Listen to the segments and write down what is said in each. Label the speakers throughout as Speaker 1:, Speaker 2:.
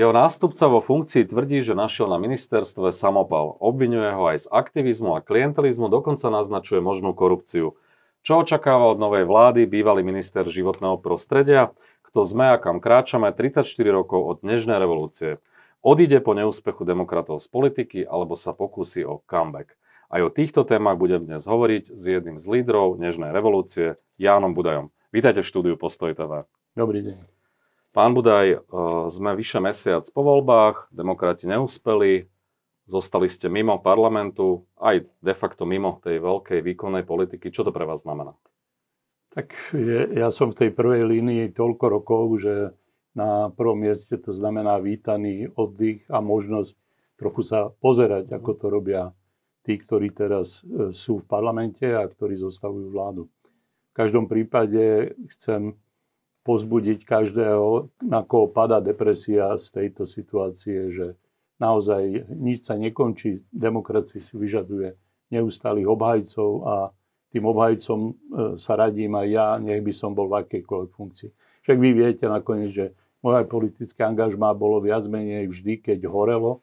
Speaker 1: Jeho nástupca vo funkcii tvrdí, že našiel na ministerstve samopal. Obvinuje ho aj z aktivizmu a klientelizmu, dokonca naznačuje možnú korupciu. Čo očakáva od novej vlády bývalý minister životného prostredia? Kto sme a kam kráčame 34 rokov od dnešnej revolúcie? Odíde po neúspechu demokratov z politiky alebo sa pokusí o comeback? Aj o týchto témach budem dnes hovoriť s jedným z lídrov dnešnej revolúcie, Jánom Budajom. Vítajte v štúdiu Postoj TV.
Speaker 2: Dobrý deň.
Speaker 1: Pán Budaj, eh, sme vyše mesiac po voľbách, demokrati neúspeli, zostali ste mimo parlamentu, aj de facto mimo tej veľkej výkonnej politiky. Čo to pre vás znamená?
Speaker 2: Tak ja som v tej prvej línii toľko rokov, že na prvom mieste to znamená vítaný oddych a možnosť trochu sa pozerať, ako to robia tí, ktorí teraz eh, sú v parlamente a ktorí zostavujú vládu. V každom prípade chcem pozbudiť každého, na koho pada depresia z tejto situácie, že naozaj nič sa nekončí, demokracia si vyžaduje neustálých obhajcov a tým obhajcom e, sa radím aj ja, nech by som bol v akejkoľvek funkcii. Však vy viete nakoniec, že moje politické angažmá bolo viac menej vždy, keď horelo.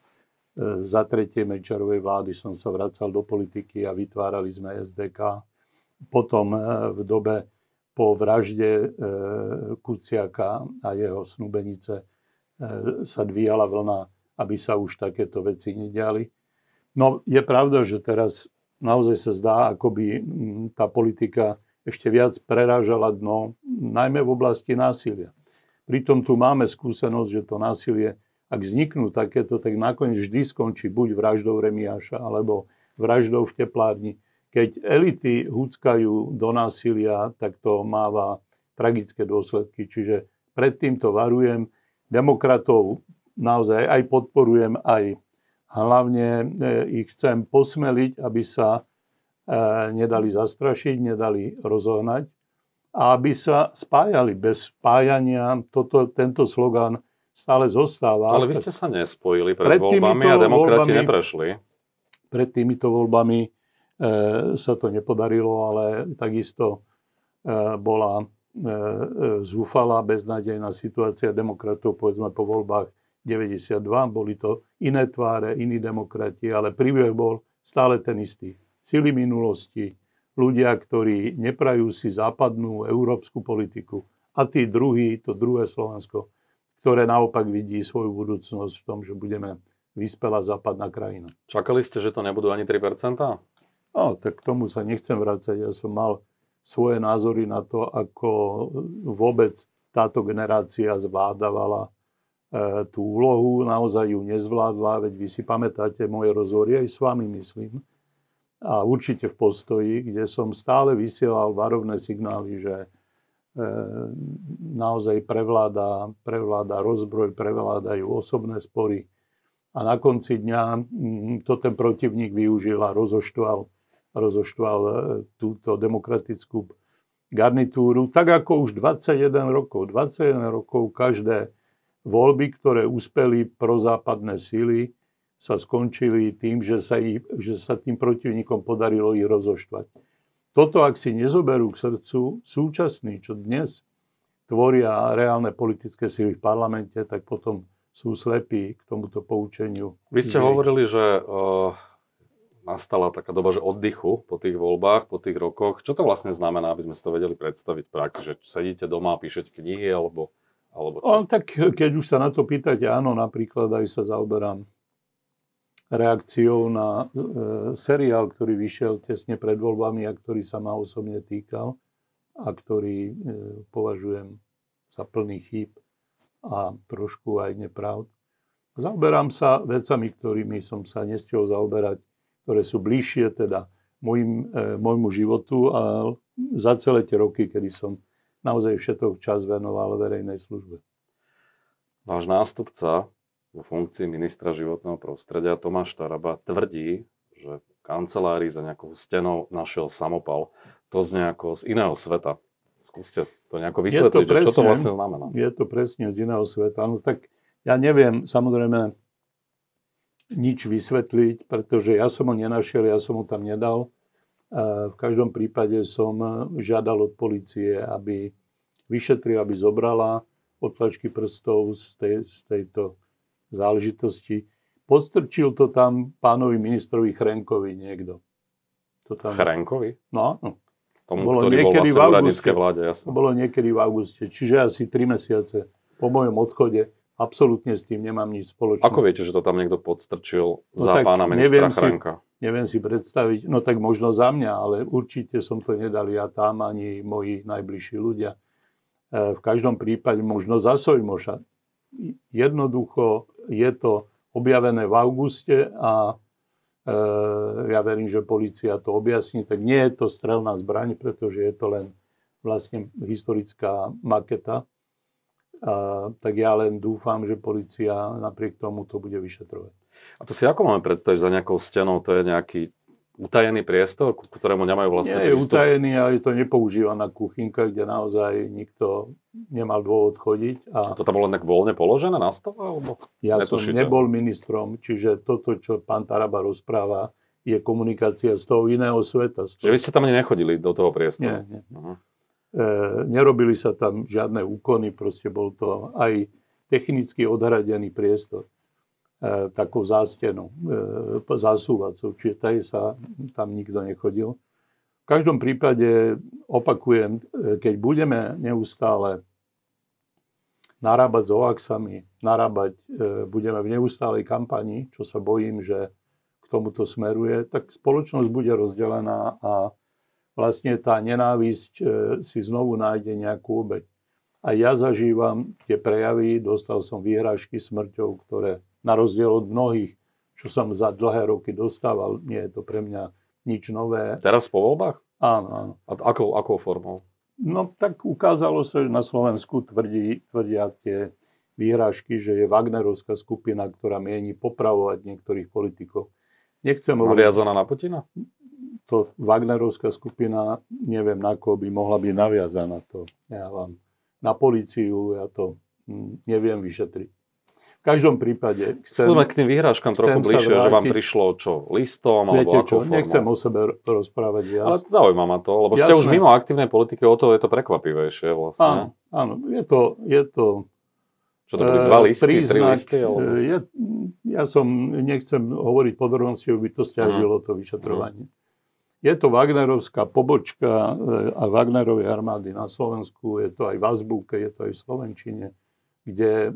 Speaker 2: E, za tretie Mečarovej vlády som sa vracal do politiky a vytvárali sme SDK. Potom e, v dobe po vražde e, Kuciaka a jeho snúbenice e, sa dvíjala vlna, aby sa už takéto veci nediali. No je pravda, že teraz naozaj sa zdá, ako by tá politika ešte viac prerážala dno, najmä v oblasti násilia. Pritom tu máme skúsenosť, že to násilie, ak vzniknú takéto, tak nakoniec vždy skončí buď vraždou Remiáša, alebo vraždou v teplárni keď elity húckajú do násilia, tak to máva tragické dôsledky. Čiže pred týmto varujem. Demokratov naozaj aj podporujem, aj hlavne e, ich chcem posmeliť, aby sa e, nedali zastrašiť, nedali rozohnať a aby sa spájali. Bez spájania toto, tento slogan stále zostáva.
Speaker 1: Ale vy ste sa nespojili pred, pred voľbami a demokrati voľbami, neprešli.
Speaker 2: Pred týmito voľbami sa to nepodarilo, ale takisto e, bola e, zúfalá, beznádejná situácia demokratov, povedzme po voľbách 92. Boli to iné tváre, iní demokrati, ale príbeh bol stále ten istý. Sily minulosti, ľudia, ktorí neprajú si západnú európsku politiku a tí druhí, to druhé Slovensko, ktoré naopak vidí svoju budúcnosť v tom, že budeme vyspelá západná krajina.
Speaker 1: Čakali ste, že to nebudú ani 3%?
Speaker 2: No, tak k tomu sa nechcem vrácať. Ja som mal svoje názory na to, ako vôbec táto generácia zvládavala e, tú úlohu. Naozaj ju nezvládla, veď vy si pamätáte moje rozhovory aj s vami, myslím. A určite v postoji, kde som stále vysielal varovné signály, že e, naozaj prevláda, prevláda rozbroj, prevládajú osobné spory. A na konci dňa to ten protivník využil a rozoštval rozoštval e, túto demokratickú garnitúru, tak ako už 21 rokov. 21 rokov každé voľby, ktoré uspeli prozápadné síly, sa skončili tým, že sa, ich, že sa tým protivníkom podarilo ich rozoštvať. Toto, ak si nezoberú k srdcu súčasní, čo dnes tvoria reálne politické síly v parlamente, tak potom sú slepí k tomuto poučeniu.
Speaker 1: Vy ste hovorili, že uh nastala taká doba, že oddychu po tých voľbách, po tých rokoch. Čo to vlastne znamená, aby sme si to vedeli predstaviť v praxi? Že sedíte doma a píšete knihy, alebo, alebo čo?
Speaker 2: O, tak keď už sa na to pýtate, áno, napríklad aj sa zaoberám reakciou na e, seriál, ktorý vyšiel tesne pred voľbami a ktorý sa ma osobne týkal a ktorý e, považujem za plný chýb a trošku aj nepravd. Zaoberám sa vecami, ktorými som sa nestihol zaoberať ktoré sú bližšie teda môjim, e, môjmu životu a za celé tie roky, kedy som naozaj všetok čas venoval verejnej službe.
Speaker 1: Váš nástupca vo funkcii ministra životného prostredia Tomáš Taraba tvrdí, že v kancelárii za nejakou stenou našiel samopal. To z nejako z iného sveta. Skúste to nejako vysvetliť, to presne, čo to vlastne znamená.
Speaker 2: Je to presne z iného sveta. No tak ja neviem, samozrejme, nič vysvetliť, pretože ja som ho nenašiel, ja som ho tam nedal. V každom prípade som žiadal od policie, aby vyšetrila, aby zobrala odtlačky prstov z, tej, z tejto záležitosti. Podstrčil to tam pánovi ministrovi Chrenkovi niekto.
Speaker 1: To tam... Chrenkovi?
Speaker 2: No áno.
Speaker 1: Tomu, bolo ktorý bol vlastne v auguste, vláde, jasno.
Speaker 2: To bolo niekedy v auguste, čiže asi 3 mesiace po mojom odchode. Absolútne s tým nemám nič spoločné.
Speaker 1: Ako viete, že to tam niekto podstrčil no za pána ministra neviem?
Speaker 2: Si, neviem si predstaviť, no tak možno za mňa, ale určite som to nedal ja tam, ani moji najbližší ľudia. E, v každom prípade možno za Sojmoša. Jednoducho je to objavené v auguste a e, ja verím, že policia to objasní. Tak nie je to strelná zbraň, pretože je to len vlastne historická maketa. A, tak ja len dúfam, že policia napriek tomu to bude vyšetrovať.
Speaker 1: A to si ako máme predstaviť za nejakou stenou? To je nejaký utajený priestor, ku ktorému nemajú vlastne
Speaker 2: Nie je utajený, ale je to nepoužívaná kuchynka, kde naozaj nikto nemal dôvod chodiť.
Speaker 1: A... To tam bolo tak voľne položené na stole? Alebo
Speaker 2: ja netušíte? som nebol ministrom, čiže toto, čo pán Taraba rozpráva, je komunikácia z toho iného sveta.
Speaker 1: Že vy ste tam nechodili do toho priestoru?
Speaker 2: Nie, nie. Uh-huh. E, nerobili sa tam žiadne úkony, proste bol to aj technicky odhradený priestor. E, takou zástenou, e, zásúvacou, čiže tady sa tam nikto nechodil. V každom prípade, opakujem, e, keď budeme neustále narábať s oaxami, narábať, budeme v neustálej kampani, čo sa bojím, že k tomuto smeruje, tak spoločnosť bude rozdelená a vlastne tá nenávisť si znovu nájde nejakú obeď. A ja zažívam tie prejavy, dostal som výhražky smrťou, ktoré na rozdiel od mnohých, čo som za dlhé roky dostával. Nie je to pre mňa nič nové.
Speaker 1: Teraz po voľbách?
Speaker 2: Áno, áno.
Speaker 1: A akou, akou formou?
Speaker 2: No tak ukázalo sa, že na Slovensku tvrdí, tvrdia tie výhražky, že je Wagnerovská skupina, ktorá mieni popravovať niektorých politikov.
Speaker 1: Nechcem hovoriť... na Putina?
Speaker 2: To Wagnerovská skupina, neviem na koho by mohla byť naviazaná. To ja vám na policiu, ja to hm, neviem vyšetriť každom prípade
Speaker 1: chcem... Skúsme k tým vyhrážkam trochu bližšie, že vám prišlo čo, listom
Speaker 2: Viete
Speaker 1: alebo
Speaker 2: čo, formou? nechcem o sebe rozprávať viac.
Speaker 1: Ale zaujíma ma to, lebo Jasné. ste už mimo aktívnej politiky, o to je to prekvapivejšie vlastne.
Speaker 2: Áno, áno je to, je to
Speaker 1: čo to boli dva listy, príznak, tri listy? Alebo...
Speaker 2: Je, ja som, nechcem hovoriť podrobnosti, by to stiažilo to vyšetrovanie. Je to Wagnerovská pobočka e, a Wagnerovej armády na Slovensku, je to aj v Azbuke, je to aj v Slovenčine kde e,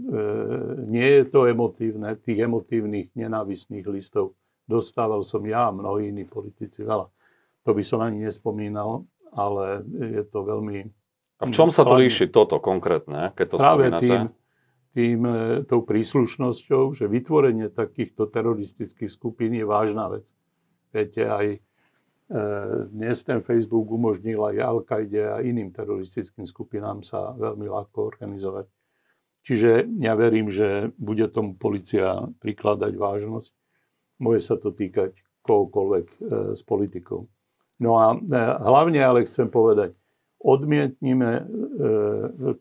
Speaker 2: nie je to emotívne, tých emotívnych nenávistných listov dostával som ja a mnohí iní politici veľa. To by som ani nespomínal, ale je to veľmi...
Speaker 1: A v čom sa to líši toto konkrétne, keď to
Speaker 2: Práve
Speaker 1: spomínate?
Speaker 2: tým, tým, e, tou príslušnosťou, že vytvorenie takýchto teroristických skupín je vážna vec. Viete, aj dnes ten Facebook umožnil aj Al-Qaide a iným teroristickým skupinám sa veľmi ľahko organizovať. Čiže ja verím, že bude tomu policia prikladať vážnosť. Môže sa to týkať kohokoľvek e, s politikou. No a e, hlavne ale chcem povedať, odmietnime e,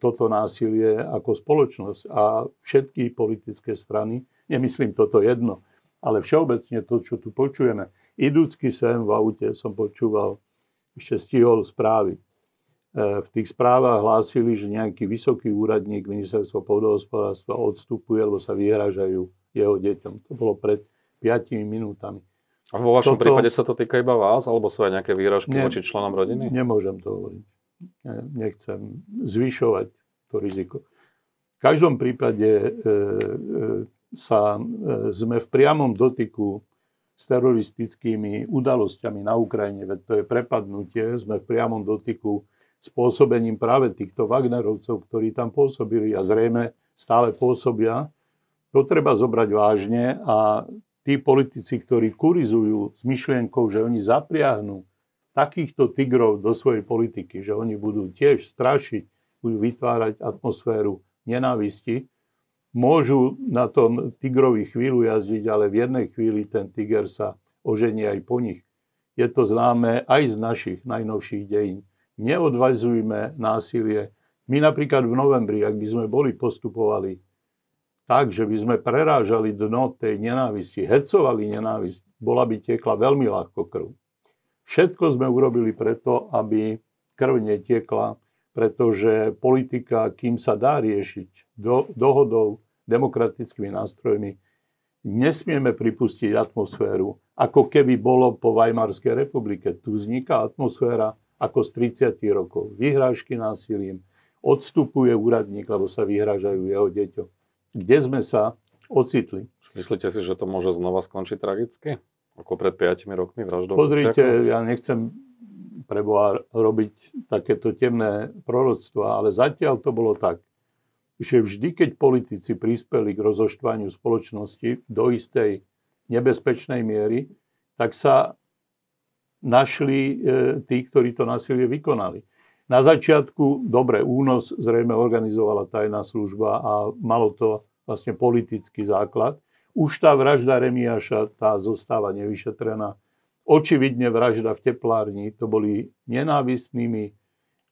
Speaker 2: toto násilie ako spoločnosť a všetky politické strany, nemyslím toto jedno, ale všeobecne to, čo tu počujeme. Idúcky sem v aute som počúval, ešte stihol správy E, v tých správach hlásili, že nejaký vysoký úradník ministerstva pôdohospodárstva odstupuje, alebo sa vyhražajú jeho deťom. To bolo pred 5 minútami.
Speaker 1: A vo vašom Toto... prípade sa to týka iba vás, alebo sú aj nejaké výražky ne, voči členom rodiny?
Speaker 2: Nemôžem to hovoriť. Nechcem zvyšovať to riziko. V každom prípade e, e, sa, e, sme v priamom dotyku s teroristickými udalosťami na Ukrajine, veď to je prepadnutie, sme v priamom dotyku spôsobením práve týchto Wagnerovcov, ktorí tam pôsobili a zrejme stále pôsobia. To treba zobrať vážne a tí politici, ktorí kurizujú s myšlienkou, že oni zapriahnu takýchto tigrov do svojej politiky, že oni budú tiež strašiť, budú vytvárať atmosféru nenávisti, môžu na tom tigrovi chvíľu jazdiť, ale v jednej chvíli ten tiger sa oženie aj po nich. Je to známe aj z našich najnovších dejín neodvazujme násilie. My napríklad v novembri, ak by sme boli postupovali tak, že by sme prerážali dno tej nenávisti, hecovali nenávisť, bola by tiekla veľmi ľahko krv. Všetko sme urobili preto, aby krv netiekla, pretože politika, kým sa dá riešiť do, dohodou, demokratickými nástrojmi nesmieme pripustiť atmosféru, ako keby bolo po Weimarskej republike. Tu vzniká atmosféra ako z 30 rokov. Vyhrážky násilím, odstupuje úradník, lebo sa vyhrážajú jeho deťom. Kde sme sa ocitli?
Speaker 1: Myslíte si, že to môže znova skončiť tragicky? Ako pred 5 rokmi vraždou
Speaker 2: Pozrite, ja nechcem preboha robiť takéto temné proroctva, ale zatiaľ to bolo tak, že vždy, keď politici prispeli k rozoštvaniu spoločnosti do istej nebezpečnej miery, tak sa našli e, tí, ktorí to násilie vykonali. Na začiatku, dobre, únos zrejme organizovala tajná služba a malo to vlastne politický základ. Už tá vražda Remiaša, tá zostáva nevyšetrená. Očividne vražda v teplárni, to boli nenávistnými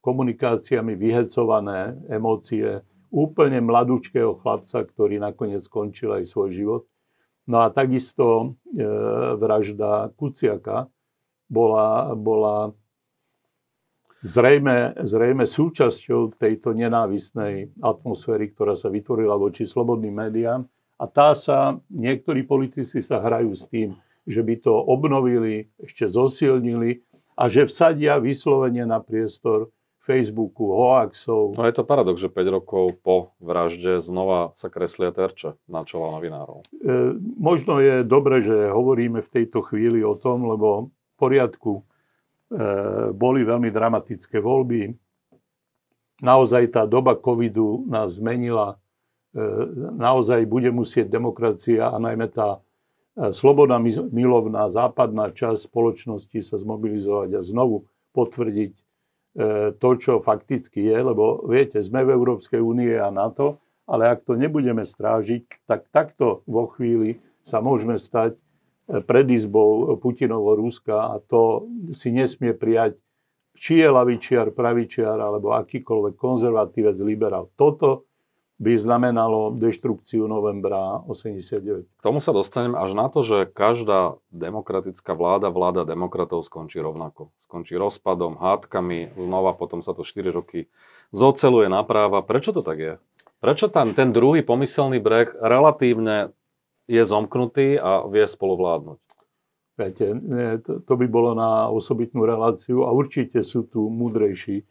Speaker 2: komunikáciami vyhecované emócie úplne mladúčkého chlapca, ktorý nakoniec skončil aj svoj život. No a takisto e, vražda Kuciaka bola, bola zrejme, zrejme súčasťou tejto nenávisnej atmosféry, ktorá sa vytvorila voči slobodným médiám. A tá sa, niektorí politici sa hrajú s tým, že by to obnovili, ešte zosilnili a že vsadia vyslovene na priestor Facebooku, hoaxov.
Speaker 1: No je to paradox, že 5 rokov po vražde znova sa kreslia terče na čela novinárov.
Speaker 2: E, možno je dobre, že hovoríme v tejto chvíli o tom, lebo v poriadku E, boli veľmi dramatické voľby. Naozaj tá doba covidu nás zmenila. E, naozaj bude musieť demokracia a najmä tá sloboda milovná západná časť spoločnosti sa zmobilizovať a znovu potvrdiť to, čo fakticky je, lebo viete, sme v Európskej únie a NATO, ale ak to nebudeme strážiť, tak takto vo chvíli sa môžeme stať pred izbou Putinovho Ruska a to si nesmie prijať či je lavičiar, pravičiar alebo akýkoľvek konzervatívec, liberál. Toto by znamenalo deštrukciu novembra 89.
Speaker 1: K tomu sa dostanem až na to, že každá demokratická vláda, vláda demokratov skončí rovnako. Skončí rozpadom, hádkami, znova potom sa to 4 roky zoceluje napráva. Prečo to tak je? Prečo tam ten druhý pomyselný breh relatívne je zomknutý a vie spolu vládnuť.
Speaker 2: Viete, to, to by bolo na osobitnú reláciu a určite sú tu múdrejší,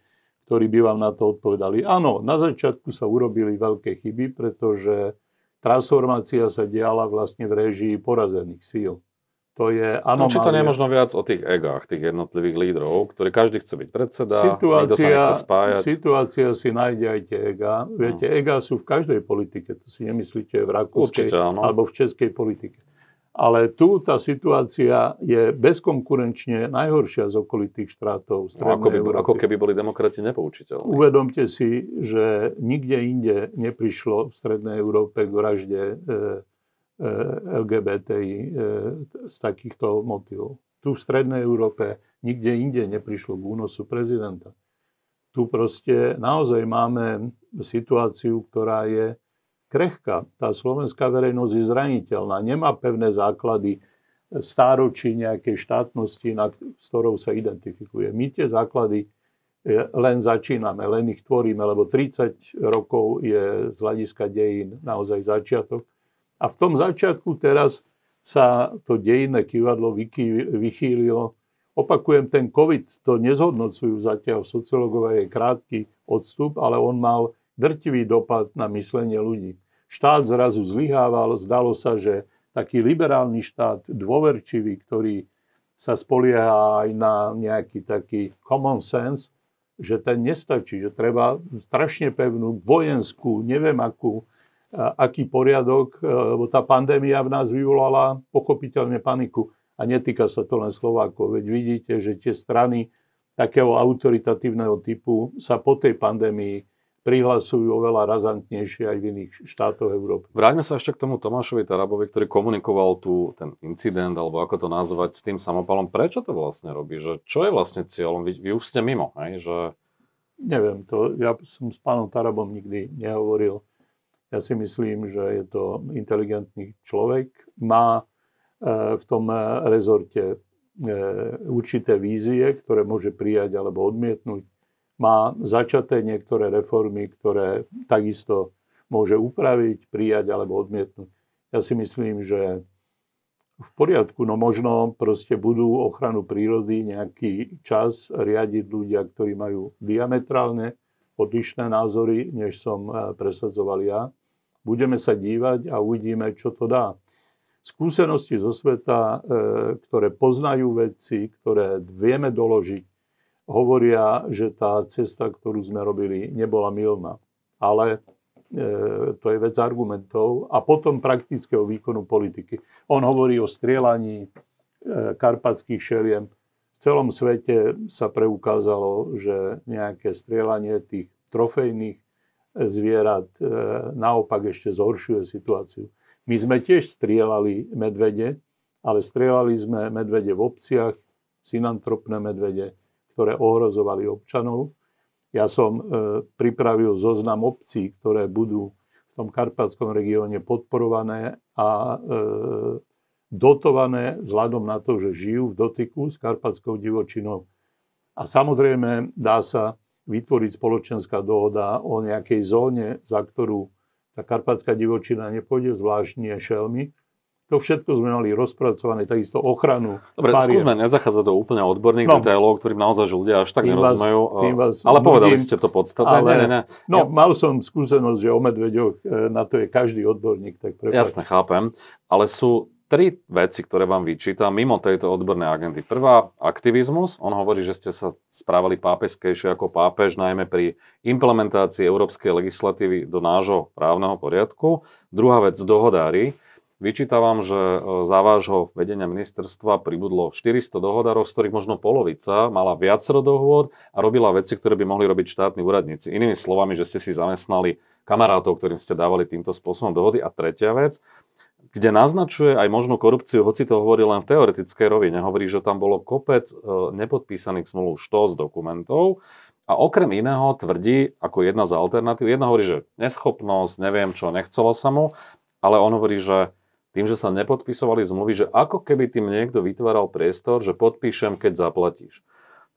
Speaker 2: ktorí by vám na to odpovedali. Áno, na začiatku sa urobili veľké chyby, pretože transformácia sa diala vlastne v režii porazených síl. To je anomália.
Speaker 1: No, či to nie je možno viac o tých egách, tých jednotlivých lídrov, ktorí každý chce byť predseda,
Speaker 2: situácia,
Speaker 1: sa nechce spájať.
Speaker 2: Situácia si nájde aj tie ega. Viete, no. ega sú v každej politike. To si nemyslíte v rakúskej alebo v českej politike. Ale tu tá situácia je bezkonkurenčne najhoršia z okolitých štátov.
Speaker 1: No, ako, by, ako keby boli demokrati nepoučiteľní.
Speaker 2: Uvedomte si, že nikde inde neprišlo v Strednej Európe k vražde e, Eh, LGBTI eh, z takýchto motivov. Tu v Strednej Európe nikde inde neprišlo k únosu prezidenta. Tu proste naozaj máme situáciu, ktorá je krehká. Tá slovenská verejnosť je zraniteľná, nemá pevné základy stáročí nejakej štátnosti, nad, s ktorou sa identifikuje. My tie základy eh, len začíname, len ich tvoríme, lebo 30 rokov je z hľadiska dejín naozaj začiatok a v tom začiatku teraz sa to dejinné kývadlo vychýlilo. Opakujem, ten COVID to nezhodnocujú zatiaľ. Sociológovia je krátky odstup, ale on mal drtivý dopad na myslenie ľudí. Štát zrazu zlyhával, zdalo sa, že taký liberálny štát, dôverčivý, ktorý sa spolieha aj na nejaký taký common sense, že ten nestačí, že treba strašne pevnú vojenskú, neviem akú aký poriadok, e, lebo tá pandémia v nás vyvolala pochopiteľne paniku. A netýka sa to len Slovákov. Veď vidíte, že tie strany takého autoritatívneho typu sa po tej pandémii prihlasujú oveľa razantnejšie aj v iných štátoch Európy.
Speaker 1: Vráťme sa ešte k tomu Tomášovi Tarabovi, ktorý komunikoval tu ten incident, alebo ako to nazvať, s tým samopalom. Prečo to vlastne robí? Že čo je vlastne cieľom? Vy, vy už ste mimo, hej? Že...
Speaker 2: Neviem, to ja som s pánom Tarabom nikdy nehovoril. Ja si myslím, že je to inteligentný človek, má e, v tom rezorte e, určité vízie, ktoré môže prijať alebo odmietnúť. Má začaté niektoré reformy, ktoré takisto môže upraviť, prijať alebo odmietnúť. Ja si myslím, že v poriadku, no možno proste budú ochranu prírody nejaký čas riadiť ľudia, ktorí majú diametrálne odlišné názory, než som e, presadzoval ja. Budeme sa dívať a uvidíme, čo to dá. Skúsenosti zo sveta, e, ktoré poznajú veci, ktoré vieme doložiť, hovoria, že tá cesta, ktorú sme robili, nebola milná. Ale E, to je vec argumentov, a potom praktického výkonu politiky. On hovorí o strieľaní e, karpatských šeliem. V celom svete sa preukázalo, že nejaké strieľanie tých trofejných zvierat e, naopak ešte zhoršuje situáciu. My sme tiež strieľali medvede, ale strieľali sme medvede v obciach, synantropné medvede, ktoré ohrozovali občanov ja som e, pripravil zoznam obcí, ktoré budú v tom karpatskom regióne podporované a e, dotované vzhľadom na to, že žijú v dotyku s karpatskou divočinou. A samozrejme dá sa vytvoriť spoločenská dohoda o nejakej zóne, za ktorú tá karpatská divočina nepôjde, zvlášť nie šelmy, to všetko sme mali rozpracované, takisto ochranu.
Speaker 1: Dobre, bariér. skúsme nezachádzať do úplne odborných no, detailov, ktorým naozaj ľudia až tak nerozumejú. Vás, vás ale povedali ste to podstatné. Ale,
Speaker 2: ne, ne, No, ja... mal som skúsenosť, že o medveďoch e, na to je každý odborník. Tak
Speaker 1: prepáč. Jasne, chápem. Ale sú tri veci, ktoré vám vyčítam mimo tejto odbornej agendy. Prvá, aktivizmus. On hovorí, že ste sa správali pápežskejšie ako pápež, najmä pri implementácii európskej legislatívy do nášho právneho poriadku. Druhá vec, dohodári. Vyčítavam, že e, za vášho vedenia ministerstva pribudlo 400 dohodárov, z ktorých možno polovica mala viacero dohôd a robila veci, ktoré by mohli robiť štátni úradníci. Inými slovami, že ste si zamestnali kamarátov, ktorým ste dávali týmto spôsobom dohody. A tretia vec, kde naznačuje aj možnú korupciu, hoci to hovorí len v teoretickej rovine. Hovorí, že tam bolo kopec e, nepodpísaných zmluv, z dokumentov, a okrem iného tvrdí, ako jedna z alternatív, jedna hovorí, že neschopnosť, neviem čo, nechcelo sa mu, ale on hovorí, že tým, že sa nepodpisovali zmluvy, že ako keby tým niekto vytváral priestor, že podpíšem, keď zaplatíš.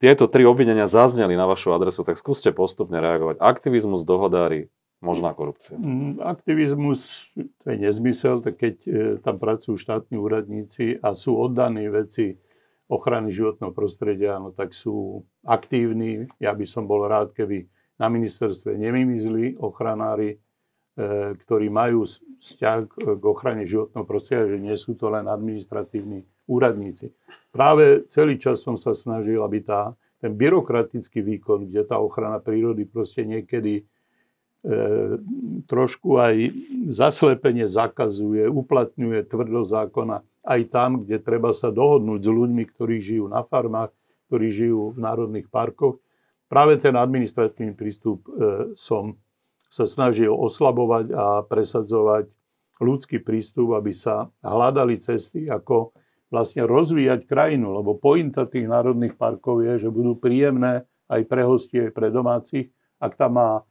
Speaker 1: Tieto tri obvinenia zazneli na vašu adresu, tak skúste postupne reagovať. Aktivizmus, dohodári, možná korupcia.
Speaker 2: Mm, aktivizmus, to je nezmysel, keď e, tam pracujú štátni úradníci a sú oddaní veci ochrany životného prostredia, no tak sú aktívni. Ja by som bol rád, keby na ministerstve nemymizli ochranári ktorí majú vzťah k ochrane životného prostredia, že nie sú to len administratívni úradníci. Práve celý čas som sa snažil, aby tá, ten byrokratický výkon, kde tá ochrana prírody proste niekedy e, trošku aj zaslepenie zakazuje, uplatňuje tvrdo zákona aj tam, kde treba sa dohodnúť s ľuďmi, ktorí žijú na farmách, ktorí žijú v národných parkoch. Práve ten administratívny prístup e, som sa snažil oslabovať a presadzovať ľudský prístup, aby sa hľadali cesty, ako vlastne rozvíjať krajinu, lebo pointa tých národných parkov je, že budú príjemné aj pre hostí, aj pre domácich. Ak tam má e,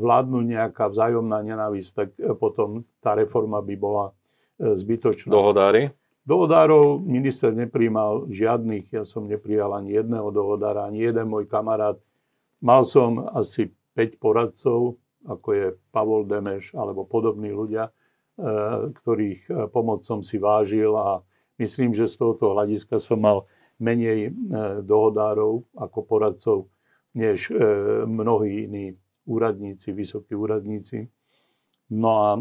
Speaker 2: vládnuť nejaká vzájomná nenávisť, tak potom tá reforma by bola e, zbytočná.
Speaker 1: Dohodári?
Speaker 2: Dohodárov minister nepríjmal žiadnych, ja som neprijal ani jedného dohodára, ani jeden môj kamarát. Mal som asi 5 poradcov, ako je Pavol Demeš alebo podobní ľudia, e, ktorých e, pomoc som si vážil a myslím, že z tohoto hľadiska som mal menej e, dohodárov ako poradcov, než mnohí iní úradníci, vysokí úradníci. No a e,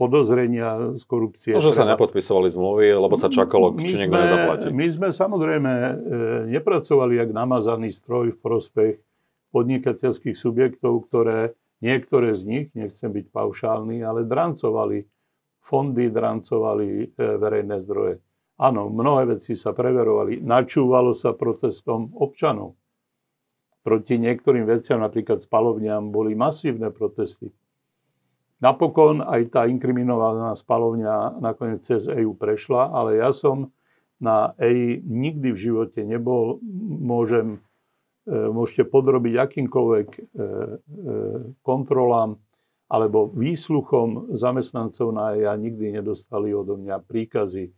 Speaker 2: podozrenia z korupcie...
Speaker 1: Možno treba... sa nepodpisovali zmluvy, lebo sa čakalo, či niekto nezaplatí.
Speaker 2: My sme samozrejme e, nepracovali jak namazaný stroj v prospech podnikateľských subjektov, ktoré niektoré z nich, nechcem byť paušálny, ale drancovali fondy, drancovali e, verejné zdroje. Áno, mnohé veci sa preverovali. Načúvalo sa protestom občanov. Proti niektorým veciam, napríklad spalovňam, boli masívne protesty. Napokon aj tá inkriminovaná spalovňa nakoniec cez EU prešla, ale ja som na EI nikdy v živote nebol, môžem môžete podrobiť akýmkoľvek e, e, kontrolám alebo výsluchom zamestnancov na ja nikdy nedostali odo mňa príkazy,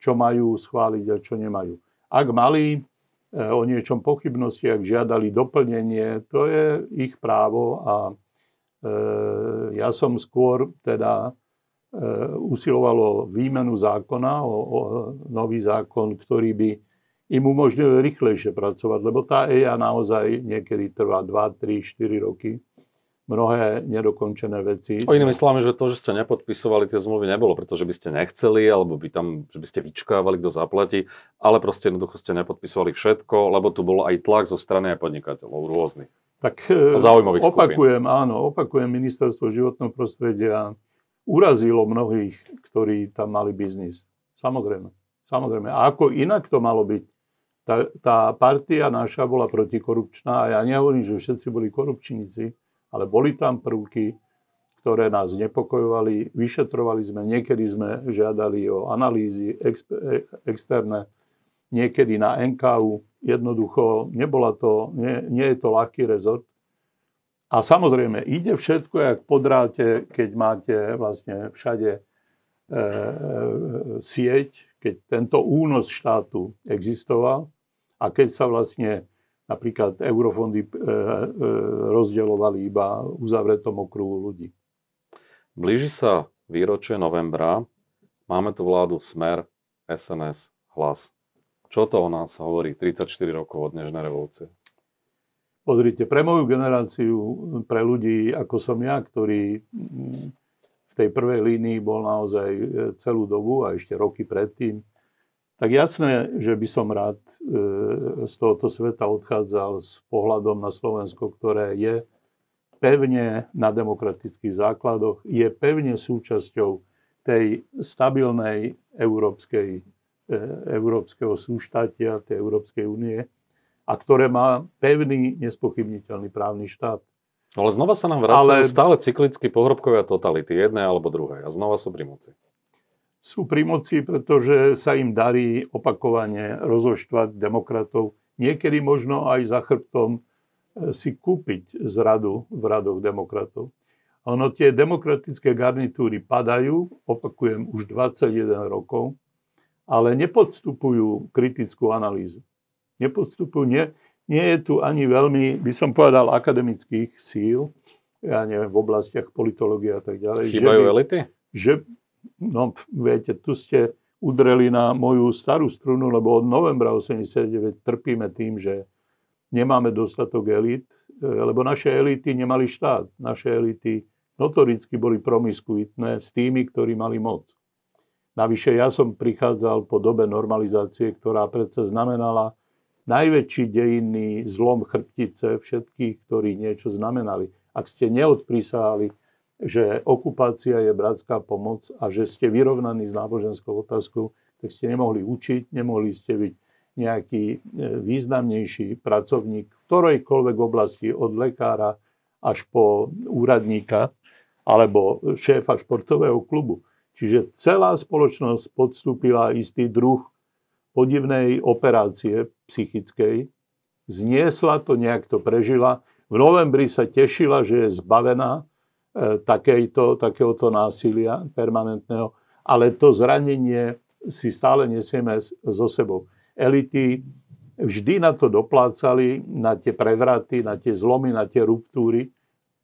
Speaker 2: čo majú schváliť a čo nemajú. Ak mali o niečom pochybnosti, ak žiadali doplnenie, to je ich právo a ja som skôr teda usilovalo výmenu zákona, o, o nový zákon, ktorý by im umožnil rýchlejšie pracovať, lebo tá EIA naozaj niekedy trvá 2, 3, 4 roky mnohé nedokončené veci.
Speaker 1: O inými slovami, že to, že ste nepodpisovali tie zmluvy nebolo, pretože by ste nechceli, alebo by tam, že by ste vyčkávali, kto zaplatí, ale proste jednoducho ste nepodpisovali všetko, lebo tu bol aj tlak zo strany aj podnikateľov rôznych.
Speaker 2: Tak zaujímavých opakujem, skupín. áno, opakujem, ministerstvo životného prostredia urazilo mnohých, ktorí tam mali biznis. Samozrejme. Samozrejme. A ako inak to malo byť? Tá, tá partia naša bola protikorupčná a ja nehovorím, že všetci boli korupčníci, ale boli tam prvky, ktoré nás znepokojovali. Vyšetrovali sme, niekedy sme žiadali o analýzy ex, e, externé, niekedy na NKU. Jednoducho, nebola to, nie, nie je to ľahký rezort. A samozrejme, ide všetko, jak podráte, keď máte vlastne všade e, e, sieť, keď tento únos štátu existoval a keď sa vlastne napríklad eurofondy e, e, rozdielovali iba uzavretom okruhu ľudí.
Speaker 1: Blíži sa výročie novembra. Máme tu vládu Smer, SNS, Hlas. Čo to o nás hovorí 34 rokov od dnešnej revolúcie?
Speaker 2: Pozrite, pre moju generáciu, pre ľudí ako som ja, ktorý v tej prvej línii bol naozaj celú dobu a ešte roky predtým, tak jasné, že by som rád e, z tohoto sveta odchádzal s pohľadom na Slovensko, ktoré je pevne na demokratických základoch, je pevne súčasťou tej stabilnej európskej, e, európskeho súštatia, tej Európskej únie, a ktoré má pevný, nespochybniteľný právny štát.
Speaker 1: Ale znova sa nám vracajú Ale... stále cyklicky pohrobkovia totality, jedné alebo druhé, a znova sú pri moci
Speaker 2: sú pri moci, pretože sa im darí opakovane rozoštvať demokratov. Niekedy možno aj za chrbtom e, si kúpiť zradu v radoch demokratov. Ono tie demokratické garnitúry padajú, opakujem, už 21 rokov, ale nepodstupujú kritickú analýzu. Nepodstupujú, nie, nie je tu ani veľmi, by som povedal, akademických síl, ja neviem, v oblastiach politológie a tak ďalej.
Speaker 1: Chýbajú že elity?
Speaker 2: Že, no viete, tu ste udreli na moju starú strunu, lebo od novembra 89 trpíme tým, že nemáme dostatok elit, e, lebo naše elity nemali štát. Naše elity notoricky boli promiskuitné s tými, ktorí mali moc. Navyše ja som prichádzal po dobe normalizácie, ktorá predsa znamenala najväčší dejinný zlom chrbtice všetkých, ktorí niečo znamenali. Ak ste neodprísahali že okupácia je bratská pomoc a že ste vyrovnaní s náboženskou otázkou, tak ste nemohli učiť, nemohli ste byť nejaký e, významnejší pracovník v ktorejkoľvek oblasti, od lekára až po úradníka alebo šéfa športového klubu. Čiže celá spoločnosť podstúpila istý druh podivnej operácie psychickej, zniesla to, nejak to prežila. V novembri sa tešila, že je zbavená E, takejto, takéhoto násilia permanentného, ale to zranenie si stále nesieme so sebou. Elity vždy na to doplácali, na tie prevraty, na tie zlomy, na tie ruptúry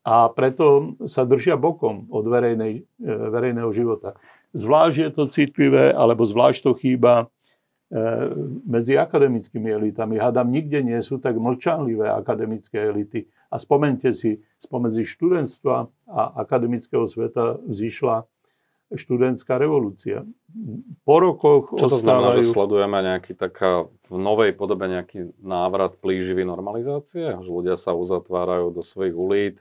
Speaker 2: a preto sa držia bokom od verejnej, e, verejného života. Zvlášť je to citlivé, alebo zvlášť to chýba medzi akademickými elitami. Hádam, nikde nie sú tak mlčanlivé akademické elity, a spomente si, spomedzi študentstva a akademického sveta vzýšla študentská revolúcia. Po rokoch
Speaker 1: Čo to znamená, že sledujeme nejaký taká v novej podobe nejaký návrat plíživý normalizácie? Že ľudia sa uzatvárajú do svojich ulít?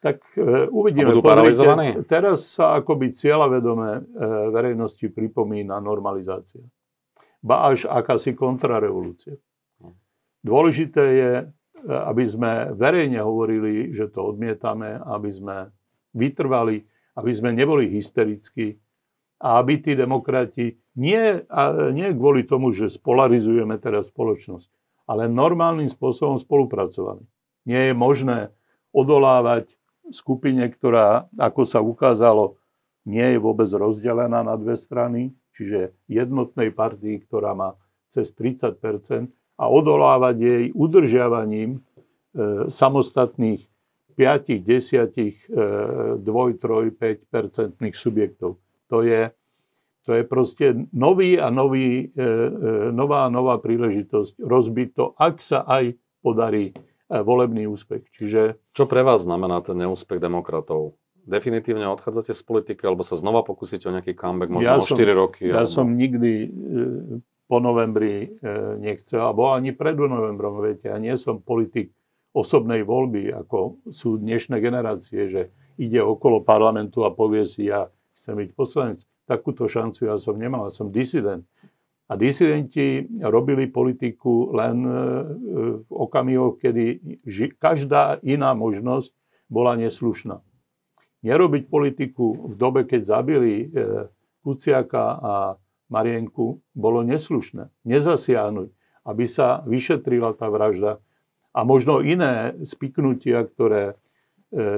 Speaker 2: Tak e, uvidíme.
Speaker 1: budú paralizovaní?
Speaker 2: Teraz sa akoby cieľavedomé e, verejnosti pripomína normalizácia. Ba až akási kontrarevolúcia. Hm. Dôležité je aby sme verejne hovorili, že to odmietame, aby sme vytrvali, aby sme neboli hysterickí a aby tí demokrati nie, nie kvôli tomu, že spolarizujeme teraz spoločnosť, ale normálnym spôsobom spolupracovali. Nie je možné odolávať skupine, ktorá, ako sa ukázalo, nie je vôbec rozdelená na dve strany, čiže jednotnej partii, ktorá má cez 30% a odolávať jej udržiavaním e, samostatných 5 5, 10, 2, 3, 5 percentných subjektov. To je, to je proste nový a nový, e, e, nová a nová príležitosť rozbiť to, ak sa aj podarí volebný úspech. Čiže...
Speaker 1: Čo pre vás znamená ten neúspech demokratov? Definitívne odchádzate z politiky, alebo sa znova pokúsite o nejaký comeback, možno ja o 4 som, roky?
Speaker 2: Ja
Speaker 1: alebo...
Speaker 2: som nikdy po novembri nechcel, alebo ani pred novembrom, viete, ja nie som politik osobnej voľby, ako sú dnešné generácie, že ide okolo parlamentu a povie si, ja chcem byť poslanec. Takúto šancu ja som nemal, ja som disident. A disidenti robili politiku len e, v okamihoch, kedy každá iná možnosť bola neslušná. Nerobiť politiku v dobe, keď zabili e, Kuciaka a Marienku, bolo neslušné. Nezasiahnuť, aby sa vyšetrila tá vražda a možno iné spiknutia, ktoré e,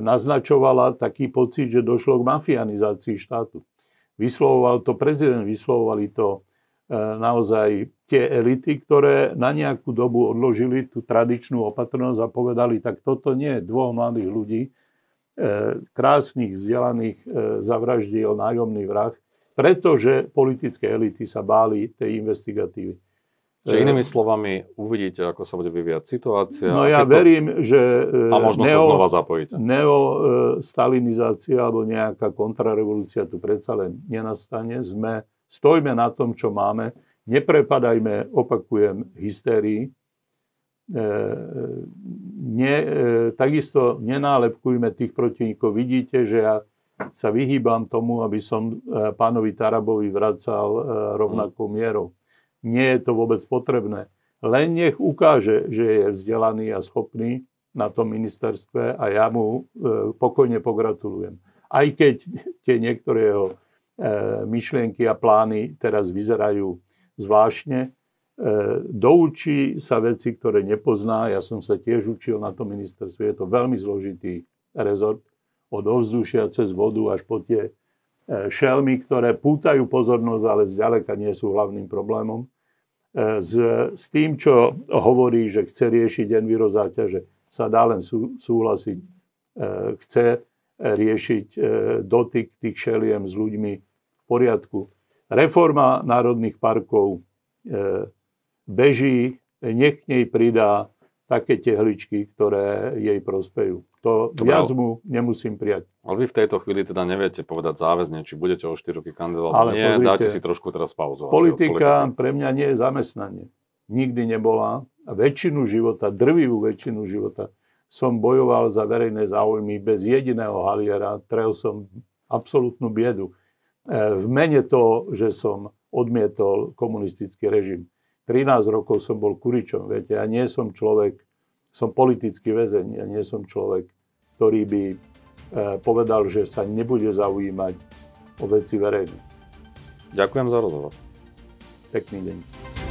Speaker 2: naznačovala taký pocit, že došlo k mafianizácii štátu. Vyslovoval to prezident, vyslovovali to e, naozaj tie elity, ktoré na nejakú dobu odložili tú tradičnú opatrnosť a povedali, tak toto nie je dvoch mladých ľudí, krásnych, vzdelaných zavraždil nájomný vrah, pretože politické elity sa báli tej investigatívy.
Speaker 1: Že inými slovami uvidíte, ako sa bude vyvíjať situácia.
Speaker 2: No ja to... verím, že
Speaker 1: a možno neo, sa znova zapojíte.
Speaker 2: Neo-stalinizácia alebo nejaká kontrarevolúcia tu predsa len nenastane. Sme, stojme na tom, čo máme. Neprepadajme, opakujem, hystérii. E, ne, e, takisto nenálepkujme tých protivníkov. Vidíte, že ja sa vyhýbam tomu, aby som e, pánovi Tarabovi vracal e, rovnakou mierou nie je to vôbec potrebné. Len nech ukáže, že je vzdelaný a schopný na tom ministerstve a ja mu e, pokojne pogratulujem. Aj keď tie niektoré jeho e, myšlienky a plány teraz vyzerajú zvláštne, e, doučí sa veci, ktoré nepozná. Ja som sa tiež učil na tom ministerstve. Je to veľmi zložitý rezort od ovzdušia cez vodu až po tie E, šelmy, ktoré pútajú pozornosť, ale zďaleka nie sú hlavným problémom. E, s, s tým, čo hovorí, že chce riešiť enviro záťaže, sa dá len sú, súhlasiť. E, chce riešiť dotyk tých šeliem s ľuďmi v poriadku. Reforma národných parkov beží, nech k nej pridá také tehličky, ktoré jej prospejú. To Dobre, viac mu nemusím prijať.
Speaker 1: Ale vy v tejto chvíli teda neviete povedať záväzne, či budete o 4 roky kandidovať, ale nie, pozrite, dáte si trošku teraz pauzu.
Speaker 2: Politika pre mňa nie je zamestnanie. Nikdy nebola. Väčšinu života, drvivú väčšinu života som bojoval za verejné záujmy bez jediného haliera. Trel som absolútnu biedu. E, v mene to, že som odmietol komunistický režim. 13 rokov som bol kuričom, viete, ja nie som človek, som politický väzeň, ja nie som človek, ktorý by e, povedal, že sa nebude zaujímať o veci verejné.
Speaker 1: Ďakujem za rozhovor.
Speaker 2: Pekný deň.